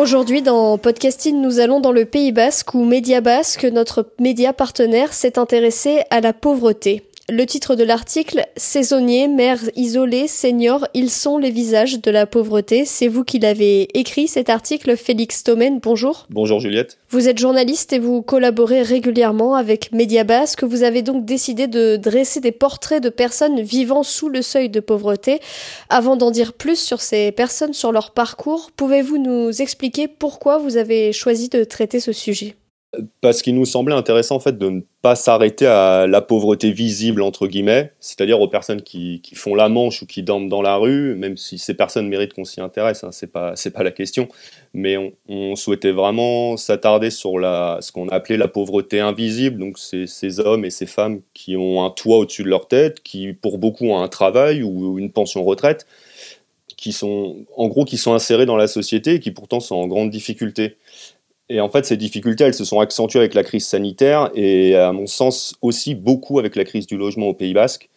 Aujourd'hui, dans Podcasting, nous allons dans le Pays Basque où Média Basque, notre média partenaire, s'est intéressé à la pauvreté. Le titre de l'article Saisonniers, mères isolées, seniors, ils sont les visages de la pauvreté. C'est vous qui l'avez écrit cet article, Félix Tomen. Bonjour. Bonjour Juliette. Vous êtes journaliste et vous collaborez régulièrement avec Média Basque. Vous avez donc décidé de dresser des portraits de personnes vivant sous le seuil de pauvreté. Avant d'en dire plus sur ces personnes, sur leur parcours, pouvez-vous nous expliquer pourquoi vous avez choisi de traiter ce sujet? Parce qu'il nous semblait intéressant en fait de ne pas s'arrêter à la pauvreté visible entre guillemets, c'est-à-dire aux personnes qui, font la manche ou qui dorment dans la rue, même si ces personnes méritent qu'on s'y intéresse, hein, c'est pas la question, mais on, souhaitait vraiment s'attarder sur ce qu'on appelait la pauvreté invisible, donc ces hommes et ces femmes qui ont un toit au-dessus de leur tête, qui pour beaucoup ont un travail ou une pension retraite, qui sont en gros qui sont insérés dans la société et qui pourtant sont en grande difficulté. Et en fait, ces difficultés, elles se sont accentuées avec la crise sanitaire et, à mon sens, aussi beaucoup avec la crise du logement au Pays Basque.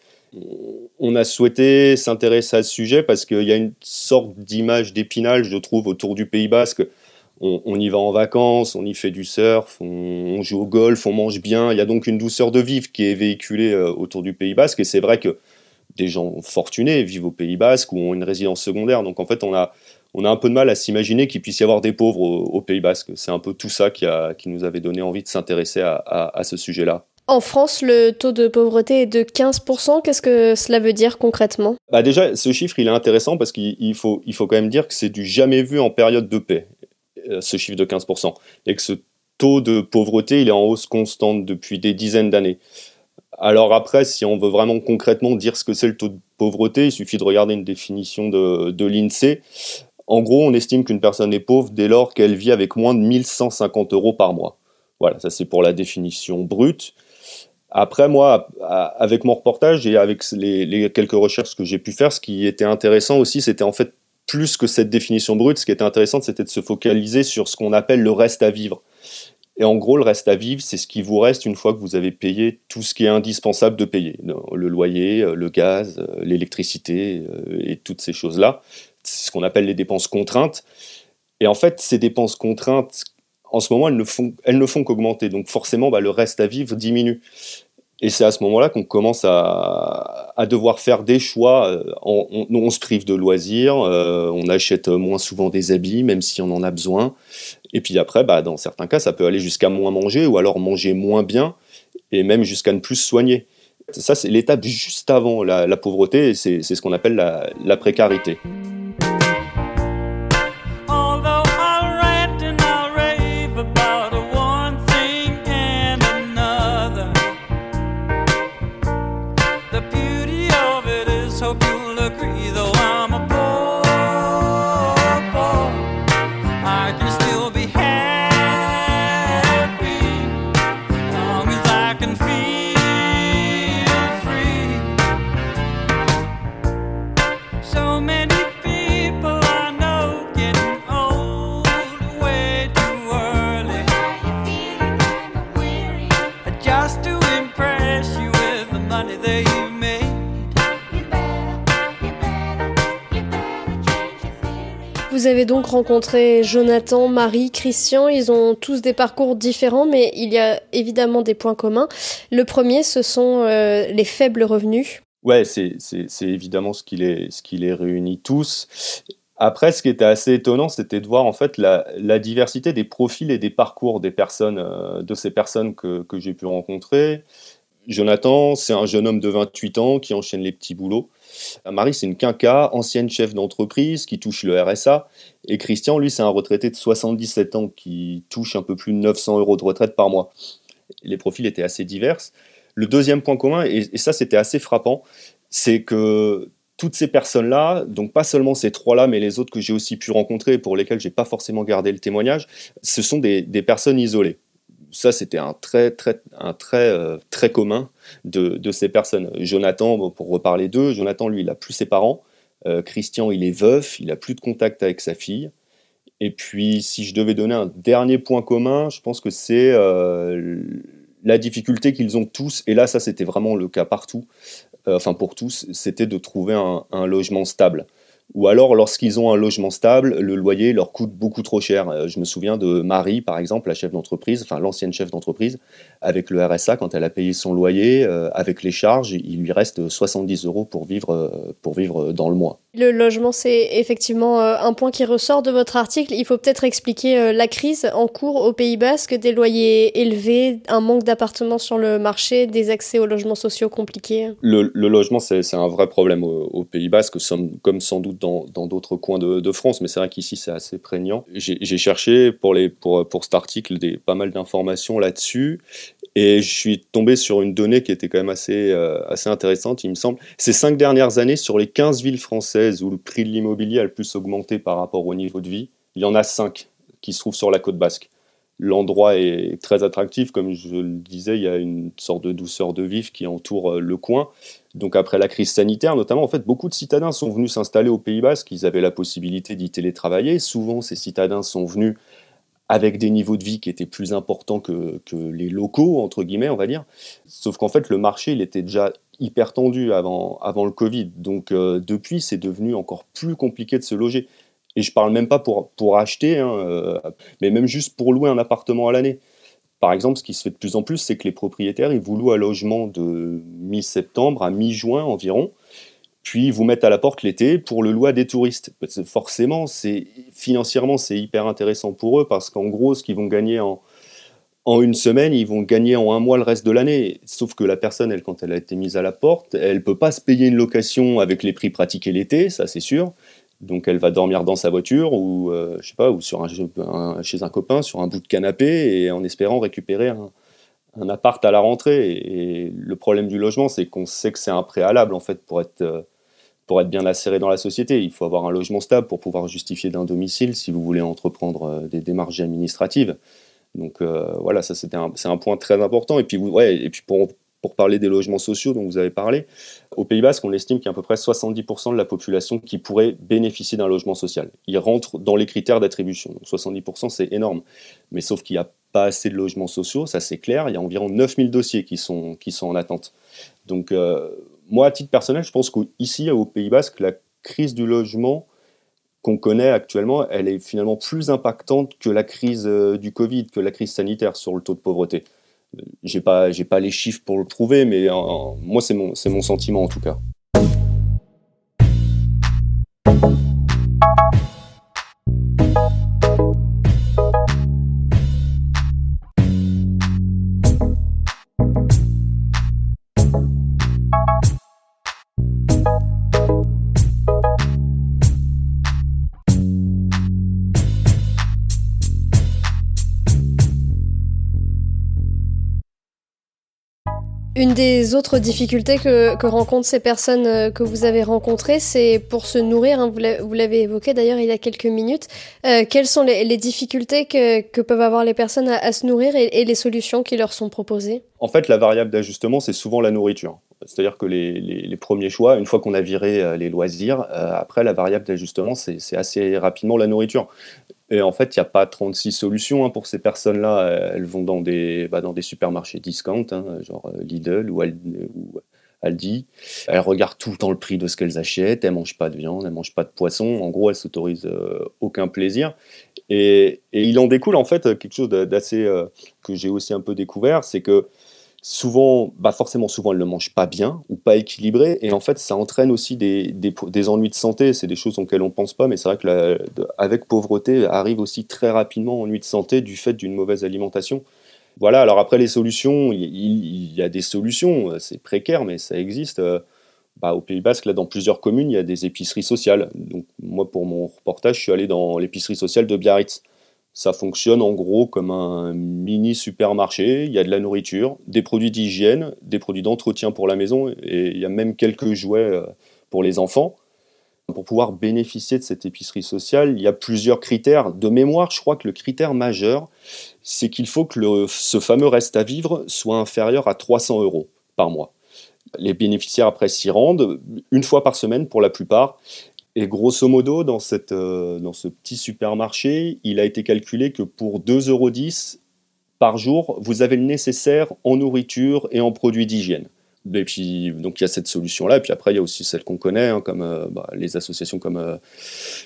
On a souhaité s'intéresser à ce sujet parce qu'il y a une sorte d'image d'épinal, je trouve, autour du Pays Basque. On, y va en vacances, on y fait du surf, on, joue au golf, on mange bien. Il y a donc une douceur de vivre qui est véhiculée euh, autour du Pays Basque. Et c'est vrai que des gens fortunés vivent au Pays Basque ou ont une résidence secondaire. Donc en fait, on a, on a un peu de mal à s'imaginer qu'il puisse y avoir des pauvres au, Pays Basque. C'est un peu tout ça qui, a, qui nous avait donné envie de s'intéresser à, ce sujet-là. En France, le taux de pauvreté est de 15%. Qu'est-ce que cela veut dire concrètement? Bah Déjà, ce chiffre, il est intéressant parce qu'il faut, il faut quand même dire que c'est du jamais vu en période de paix, euh, ce chiffre de 15%. Et que ce taux de pauvreté, il est en hausse constante depuis des dizaines d'années. Alors après, si on veut vraiment concrètement dire ce que c'est le taux de pauvreté, il suffit de regarder une définition de, de l'INSEE. En gros, on estime qu'une personne est pauvre dès lors qu'elle vit avec moins de 1150 euros par mois. Voilà, ça c'est pour la définition brute. Après, moi, avec mon reportage et avec les, quelques recherches que j'ai pu faire, ce qui était intéressant aussi, c'était en fait plus que cette définition brute, ce qui était intéressant, c'était de se focaliser sur ce qu'on appelle le reste à vivre. Et en gros, le reste à vivre, c'est ce qui vous reste une fois que vous avez payé tout ce qui est indispensable de payer. Le loyer, le gaz, l'électricité euh, et toutes ces choses-là c'est ce qu'on appelle les dépenses contraintes. Et en fait, ces dépenses contraintes, en ce moment, elles ne font, font qu'augmenter. Donc forcément, bah, le reste à vivre diminue. Et c'est à ce moment-là qu'on commence à, à, devoir faire des choix. Euh, on, se prive de loisirs, euh, on achète moins souvent des habits, même si on en a besoin. Et puis après, bah, dans certains cas, ça peut aller jusqu'à moins manger ou alors manger moins bien et même jusqu'à ne plus soigner. Ça, c'est l'étape juste avant la, pauvreté, c'est ce qu'on appelle la précarité. Vous avez donc rencontré Jonathan, Marie, Christian. Ils ont tous des parcours différents, mais il y a évidemment des points communs. Le premier, ce sont euh, les faibles revenus. Ouais, c'est évidemment ce qui, les, ce qui les réunit tous. Après, ce qui était assez étonnant, c'était de voir en fait la, diversité des profils et des parcours des personnes, euh, de ces personnes que, que j'ai pu rencontrer. Jonathan, c'est un jeune homme de 28 ans qui enchaîne les petits boulots. Marie, c'est une quinca, ancienne chef d'entreprise qui touche le RSA. Et Christian, lui, c'est un retraité de 77 ans qui touche un peu plus de 900 euros de retraite par mois. Les profils étaient assez divers. Le deuxième point commun, et, ça c'était assez frappant, c'est que toutes ces personnes-là, donc pas seulement ces trois-là, mais les autres que j'ai aussi pu rencontrer, pour lesquels j'ai pas forcément gardé le témoignage, ce sont des personnes isolées ça, c'était un trait, très, un trait euh, très commun de, ces personnes. Jonathan, pour reparler d'eux, Jonathan, lui, il a plus ses parents. Euh, Christian, il est veuf, il a plus de contact avec sa fille. Et puis, si je devais donner un dernier point commun, je pense que c'est euh, la difficulté qu'ils ont tous. Et là, ça, c'était vraiment le cas partout. enfin, pour tous, c'était de trouver un logement stable ou alors lorsqu'ils ont un logement stable, le loyer leur coûte beaucoup trop cher. Euh, je me souviens de Marie, par exemple, la chef d'entreprise, enfin l'ancienne chef d'entreprise, avec le RSA, quand elle a payé son loyer, euh, avec les charges, il lui reste 70 euros pour vivre, euh, pour vivre dans le mois. Le logement, c'est effectivement un point qui ressort de votre article. Il faut peut-être expliquer la crise en cours au Pays Basque, des loyers élevés, un manque d'appartements sur le marché, des accès aux logements sociaux compliqués. Le, logement, c'est un vrai problème au, Pays Basque, comme sans doute dans d'autres coins de, France, mais c'est vrai qu'ici c'est assez prégnant. J'ai cherché pour, cet article pas mal d'informations là-dessus, et je suis tombé sur une donnée qui était quand même assez, euh, assez intéressante, il me semble. Ces cinq dernières années, sur les 15 villes françaises où le prix de l'immobilier a le plus augmenté par rapport au niveau de vie, il y en a cinq qui se trouvent sur la côte basque. L'endroit est très attractif, comme je le disais, il y a une sorte de douceur de vif qui entoure euh, le coin. Donc après la crise sanitaire, notamment, en fait, beaucoup de citadins sont venus s'installer au Pays Basque. Ils avaient la possibilité d'y télétravailler. Souvent, ces citadins sont venus avec des niveaux de vie qui étaient plus importants que, les locaux, entre guillemets, on va dire. Sauf qu'en fait, le marché, il était déjà hyper tendu avant, le Covid. Donc euh, depuis, c'est devenu encore plus compliqué de se loger. Et je parle même pas pour, pour acheter, hein, euh, mais même juste pour louer un appartement à l'année. Par exemple, ce qui se fait de plus en plus, c'est que les propriétaires, ils vous louent un logement de mi-septembre à mi-juin environ, puis vous mettent à la porte l'été pour le louer à des touristes. Forcément, c'est financièrement, c'est hyper intéressant pour eux parce qu'en gros, ce qu'ils vont gagner en, en une semaine, ils vont gagner en un mois le reste de l'année. Sauf que la personne, elle, quand elle a été mise à la porte, elle peut pas se payer une location avec les prix pratiqués l'été, ça c'est sûr. Donc elle va dormir dans sa voiture ou euh, je sais pas ou un, chez un copain sur un bout de canapé et en espérant récupérer un, appart à la rentrée. Et, le problème du logement, c'est qu'on sait que c'est un préalable en fait pour être euh, pour être bien inséré dans la société. Il faut avoir un logement stable pour pouvoir justifier d'un domicile si vous voulez entreprendre euh, des démarches administratives. Donc voilà, ça c'était c'est un point très important. Et puis et puis pour pour parler des logements sociaux dont vous avez parlé, au Pays Basque, on estime qu'il y a à peu près 70% de la population qui pourrait bénéficier d'un logement social. Ils rentrent dans les critères d'attribution. 70%, c'est énorme. Mais sauf qu'il n'y a pas assez de logements sociaux, ça c'est clair. Il y a environ 9000 dossiers qui sont, qui sont en attente. Donc, euh, moi, à titre personnel, je pense qu'ici, au Pays Basque, la crise du logement qu'on connaît actuellement, elle est finalement plus impactante que la crise euh, du Covid, que la crise sanitaire sur le taux de pauvreté. J'ai pas pas les chiffres pour le prouver mais euh, moi c'est mon c'est mon sentiment en tout cas Une des autres difficultés que, rencontrent ces personnes euh, que vous avez rencontrées, c'est pour se nourrir. Hein, vous l'avez évoqué d'ailleurs il y a quelques minutes. Euh, quelles sont les, difficultés que, peuvent avoir les personnes à, se nourrir et, les solutions qui leur sont proposées? En fait, la variable d'ajustement, c'est souvent la nourriture. C'est-à-dire que les, premiers choix, une fois qu'on a viré euh, les loisirs, après la variable d'ajustement, c'est assez rapidement la nourriture. Et en fait, il n'y a pas 36 solutions hein, pour ces personnes-là. Elles vont dans des, bah, dans des supermarchés discount, hein, genre euh, Lidl ou, Aldi. Elles regardent tout le temps le prix de ce qu'elles achètent. Elles mangent pas de viande, elles mangent pas de poisson. En gros, elles s'autorisent aucun plaisir. Et, il en découle en fait quelque chose d'assez que j'ai aussi un peu découvert, c'est que souvent, bah forcément, souvent, elles ne mangent pas bien ou pas équilibré. Et en fait, ça entraîne aussi des, des, ennuis de santé. C'est des choses auxquelles on ne pense pas, mais c'est vrai que avec pauvreté arrive aussi très rapidement ennui de santé du fait d'une mauvaise alimentation. Voilà, alors après les solutions, il, y a des solutions, c'est précaire, mais ça existe. Bah, au Pays Basque, là, dans plusieurs communes, il y a des épiceries sociales. Donc, moi, pour mon reportage, je suis allé dans l'épicerie sociale de Biarritz. Ça fonctionne en gros comme un mini supermarché. Il y a de la nourriture, des produits d'hygiène, des produits d'entretien pour la maison et il y a même quelques jouets euh, pour les enfants. Pour pouvoir bénéficier de cette épicerie sociale, il y a plusieurs critères. De mémoire, je crois que le critère majeur, c'est qu'il faut que ce fameux reste à vivre soit inférieur à 300 euros par mois. Les bénéficiaires après s'y rendent une fois par semaine pour la plupart et grosso modo, dans, cette, euh, dans ce petit supermarché, il a été calculé que pour 2,10 euros par jour, vous avez le nécessaire en nourriture et en produits d'hygiène. Et puis, donc il y a cette solution-là. Et puis après, il y a aussi celle qu'on connaît, hein, comme euh, bah, les associations comme euh,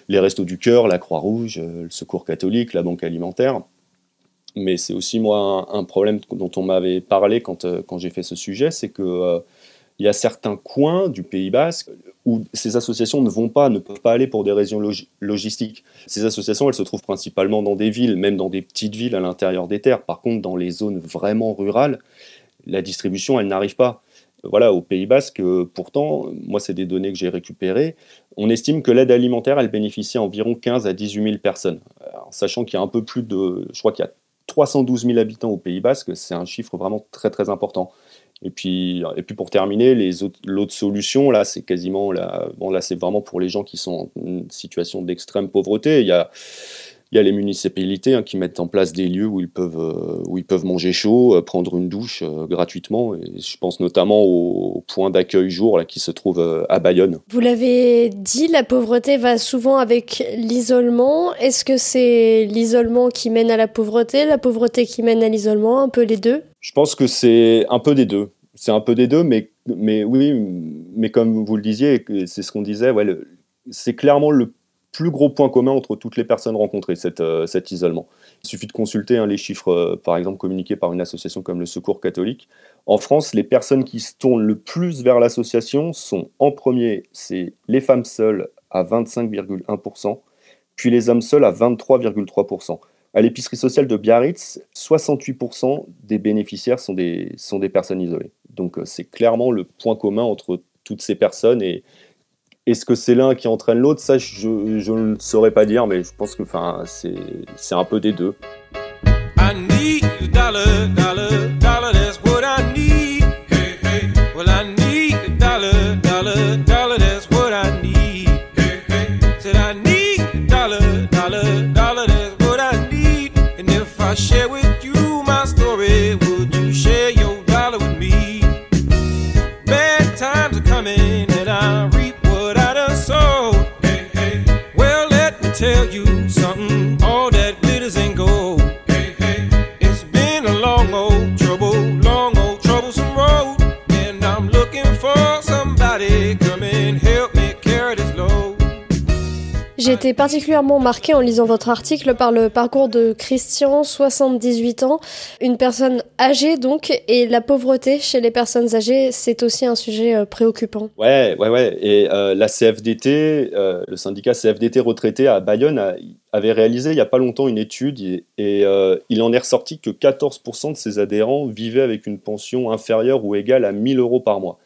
les Restos du Cœur, la Croix-Rouge, le Secours catholique, la Banque alimentaire. Mais c'est aussi, moi, un, problème dont on m'avait parlé quand, quand j'ai fait ce sujet, c'est que il y a certains coins du Pays Basque où ces associations ne vont pas, ne peuvent pas aller pour des raisons logistiques. Ces associations, elles se trouvent principalement dans des villes, même dans des petites villes à l'intérieur des terres. Par contre, dans les zones vraiment rurales, la distribution, elle n'arrive pas. Voilà, au Pays Basque, pourtant, moi, c'est des données que j'ai récupérées, on estime que l'aide alimentaire, elle bénéficie à environ 15 à 18 000 personnes. sachant qu'il y a un peu plus de, je crois qu'il y a 312 000 habitants au Pays Basque, c'est un chiffre vraiment très très important. Et puis, et puis pour terminer, l'autre solution, là, c'est quasiment, là, bon, là, c'est vraiment pour les gens qui sont en situation d'extrême pauvreté. Il y a, il y a les municipalités hein, qui mettent en place des lieux où ils peuvent, euh, où ils peuvent manger chaud, euh, prendre une douche euh, gratuitement. Et je pense notamment au, point d'accueil jour là, qui se trouve à Bayonne. Vous l'avez dit, la pauvreté va souvent avec l'isolement. Est-ce que c'est l'isolement qui mène à la pauvreté, la pauvreté qui mène à l'isolement, un peu les deux? Je pense que c'est un peu des deux. C'est un peu des deux, mais, mais oui, mais comme vous le disiez, c'est ce qu'on disait, ouais, c'est clairement le plus gros point commun entre toutes les personnes rencontrées, euh, cet isolement. Il suffit de consulter hein, les chiffres, euh, par exemple, communiqués par une association comme le Secours catholique. En France, les personnes qui se tournent le plus vers l'association sont, en premier, c'est les femmes seules à 25,1%, puis les hommes seuls à 23,3%. À l'épicerie sociale de Biarritz, 68% des bénéficiaires sont des, personnes isolées. Donc euh, c'est clairement le point commun entre toutes ces personnes et, est-ce que c'est l'un qui entraîne l'autre? Ça, je, ne saurais pas dire, mais je pense que c'est un peu des deux. J'ai été particulièrement marquée en lisant votre article par le parcours de Christian, 78 ans, une personne âgée donc, et la pauvreté chez les personnes âgées, c'est aussi un sujet euh, préoccupant. Ouais, ouais, ouais. Et euh, la CFDT, euh, le syndicat CFDT retraité à Bayonne, avait réalisé il n'y a pas longtemps une étude et, et il en est ressorti que 14% de ses adhérents vivaient avec une pension inférieure ou égale à 1000 euros par mois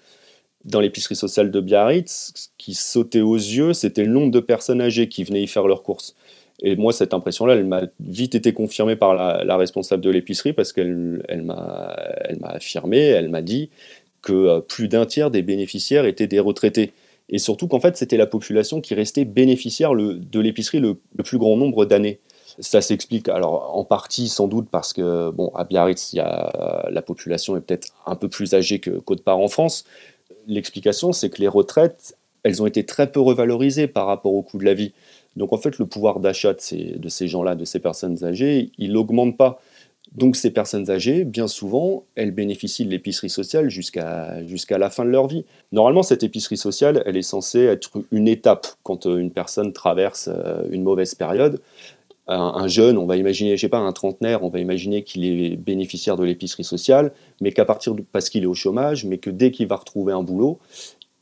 dans l'épicerie sociale de Biarritz, ce qui sautait aux yeux, c'était le nombre de personnes âgées qui venaient y faire leurs courses. Et moi, cette impression-là, elle m'a vite été confirmée par la, responsable de l'épicerie parce qu'elle elle m'a affirmé, elle m'a dit que euh, plus d'un tiers des bénéficiaires étaient des retraités. Et surtout qu'en fait, c'était la population qui restait bénéficiaire de l'épicerie le, plus grand nombre d'années. Ça s'explique alors en partie sans doute parce que bon à Biarritz, a, la population est peut-être un peu plus âgée que qu'autre part en France, l'explication, c'est que les retraites, elles ont été très peu revalorisées par rapport au coût de la vie. Donc en fait, le pouvoir d'achat de ces, gens-là, de ces personnes âgées, il n'augmente pas. Donc ces personnes âgées, bien souvent, elles bénéficient de l'épicerie sociale jusqu'à jusqu'à la fin de leur vie. Normalement, cette épicerie sociale, elle est censée être une étape quand euh, une personne traverse euh, une mauvaise période. Un, jeune, on va imaginer, je sais pas, un trentenaire, on va imaginer qu'il est bénéficiaire de l'épicerie sociale, mais qu'à partir de, parce qu'il est au chômage, mais que dès qu'il va retrouver un boulot,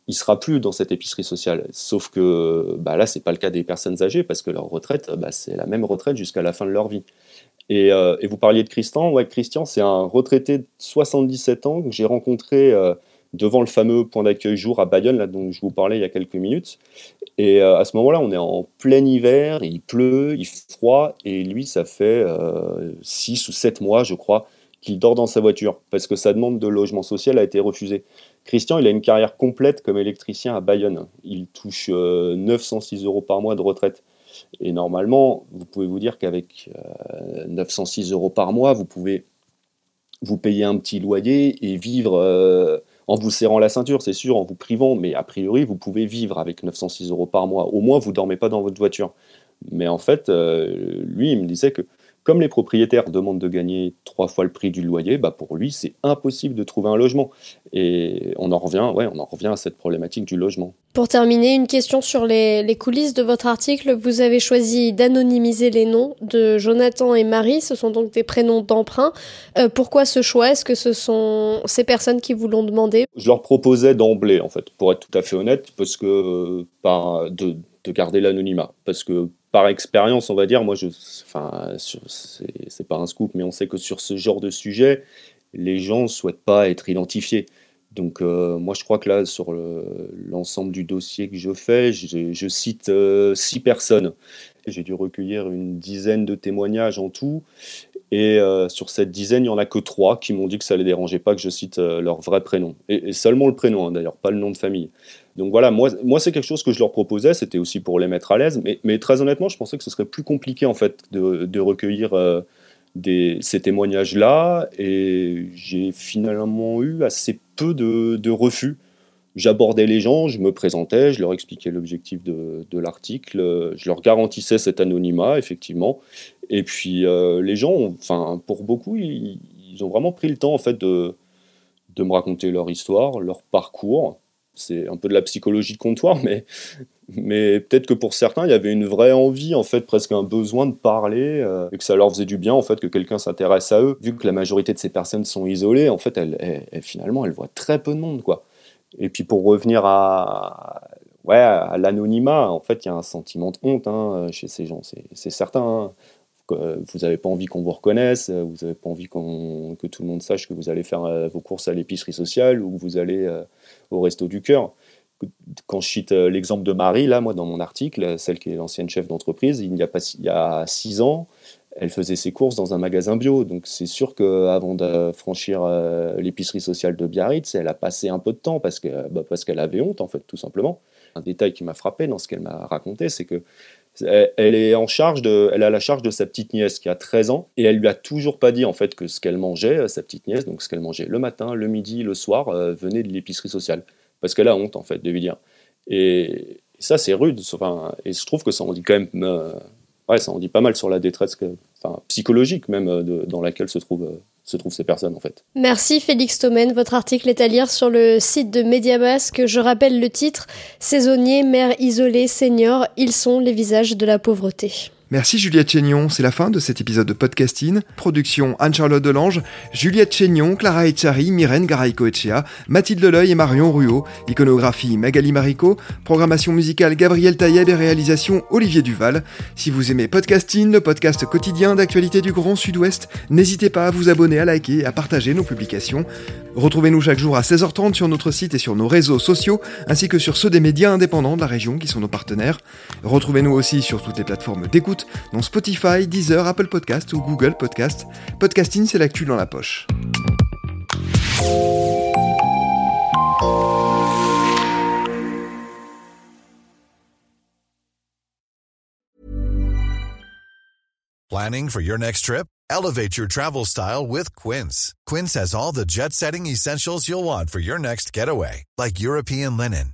il sera plus dans cette épicerie sociale. Sauf que bah là, c'est pas le cas des personnes âgées parce que leur retraite, bah, c'est la même retraite jusqu'à la fin de leur vie. Euh, et, vous parliez de Christian. Ouais, Christian, c'est un retraité de 77 ans que j'ai rencontré euh, devant le fameux point d'accueil jour à Bayonne, là, dont je vous parlais il y a quelques minutes. Et euh, à ce moment-là, on est en plein hiver, il pleut, il fait froid, et lui, ça fait 6 ou 7 mois, je crois, qu'il dort dans sa voiture, parce que sa demande de logement social a été refusée. Christian, il a une carrière complète comme électricien à Bayonne. Il touche 906 euros par mois de retraite. Et normalement, vous pouvez vous dire qu'avec 906 euh, euros par mois, vous pouvez vous payer un petit loyer et vivre euh, en vous serrant la ceinture, c'est sûr, en vous privant, mais a priori, vous pouvez vivre avec 906 euros par mois. Au moins, vous dormez pas dans votre voiture. Mais en fait, euh, lui, il me disait que comme les propriétaires demandent de gagner trois fois le prix du loyer, bah pour lui, c'est impossible de trouver un logement. Et on en revient, ouais, on en revient à cette problématique du logement. Pour terminer, une question sur les, coulisses de votre article. Vous avez choisi d'anonymiser les noms de Jonathan et Marie. Ce sont donc des prénoms d'emprunt. Euh, pourquoi ce choix? Est-ce que ce sont ces personnes qui vous l'ont demandé? Je leur proposais d'emblée, en fait, pour être tout à fait honnête, parce que euh, par, de, de garder l'anonymat. Parce que par expérience, on va dire, moi, je, enfin, c'est pas un scoop, mais on sait que sur ce genre de sujet, les gens ne souhaitent pas être identifiés. Donc, euh, moi, je crois que là, sur l'ensemble du dossier que je fais, je, cite euh, six personnes. J'ai dû recueillir une dizaine de témoignages en tout. Et euh, sur cette dizaine, il n'y en a que trois qui m'ont dit que ça ne les dérangeait pas que je cite leur vrai prénom. Et, seulement le prénom, hein, d'ailleurs, pas le nom de famille. Donc voilà, moi, moi c'est quelque chose que je leur proposais, c'était aussi pour les mettre à l'aise, mais, très honnêtement, je pensais que ce serait plus compliqué en fait de, recueillir euh, ces témoignages-là, et j'ai finalement eu assez peu de, refus. J'abordais les gens, je me présentais, je leur expliquais l'objectif de, l'article, je leur garantissais cet anonymat, effectivement, et puis euh, les gens, enfin pour beaucoup, ils, ont vraiment pris le temps en fait de, de me raconter leur histoire, leur parcours c'est un peu de la psychologie de comptoir, mais, mais peut-être que pour certains, il y avait une vraie envie, en fait, presque un besoin de parler, euh, et que ça leur faisait du bien, en fait, que quelqu'un s'intéresse à eux. Vu que la majorité de ces personnes sont isolées, en fait, elles, finalement, elles voient très peu de monde, quoi. Et puis pour revenir à, ouais, à l'anonymat, en fait, il y a un sentiment de honte hein, chez ces gens, c'est certain. Hein vous n'avez pas envie qu'on vous reconnaisse, vous n'avez pas envie que tout le monde sache que vous allez faire euh, vos courses à l'épicerie sociale ou que vous allez euh, au resto du cœur. Quand je cite euh, l'exemple de Marie, là, moi, dans mon article, celle qui est l'ancienne chef d'entreprise, il, il y a six ans, elle faisait ses courses dans un magasin bio. Donc c'est sûr qu'avant de franchir l'épicerie sociale de Biarritz, elle a passé un peu de temps parce qu'elle bah, parce qu'elle avait honte, en fait, tout simplement. Un détail qui m'a frappé dans ce qu'elle m'a raconté, c'est que elle est en charge de, elle a la charge de sa petite nièce qui a 13 ans et elle lui a toujours pas dit en fait que ce qu'elle mangeait, euh, sa petite nièce, donc ce qu'elle mangeait le matin, le midi, le soir, euh, venait de l'épicerie sociale parce qu'elle a honte en fait de lui dire. Et, ça c'est rude, enfin, et je trouve que ça en dit quand même, euh, ouais, ça en dit pas mal sur la détresse, enfin, psychologique même dans laquelle se trouve se trouvent ces personnes en fait. Merci Félix Tomen, votre article est à lire sur le site de Mediabasque. Je rappelle le titre Saisonniers, mères isolées, seniors, ils sont les visages de la pauvreté. Merci Juliette Chénion, c'est la fin de cet épisode de podcasting. Production Anne-Charlotte Delange, Juliette Chénion, Clara Echari, Myrène Garaïco-Echea, Mathilde Leuil et Marion Ruot, iconographie Magali Marico, programmation musicale Gabriel Taïeb et réalisation Olivier Duval. Si vous aimez podcasting, le podcast quotidien d'actualité du Grand Sud-Ouest, n'hésitez pas à vous abonner, à liker et à partager nos publications. Retrouvez-nous chaque jour à 16h30 sur notre site et sur nos réseaux sociaux, ainsi que sur ceux des médias indépendants de la région qui sont nos partenaires. Retrouvez-nous aussi sur toutes les plateformes d'écoute dans Spotify, Deezer, Apple Podcast ou Google Podcast. Podcasting, c'est l'actu dans la poche. Planning for your next trip? Elevate your travel style with Quince. Quince has all the jet-setting essentials you'll want for your next getaway, like European linen,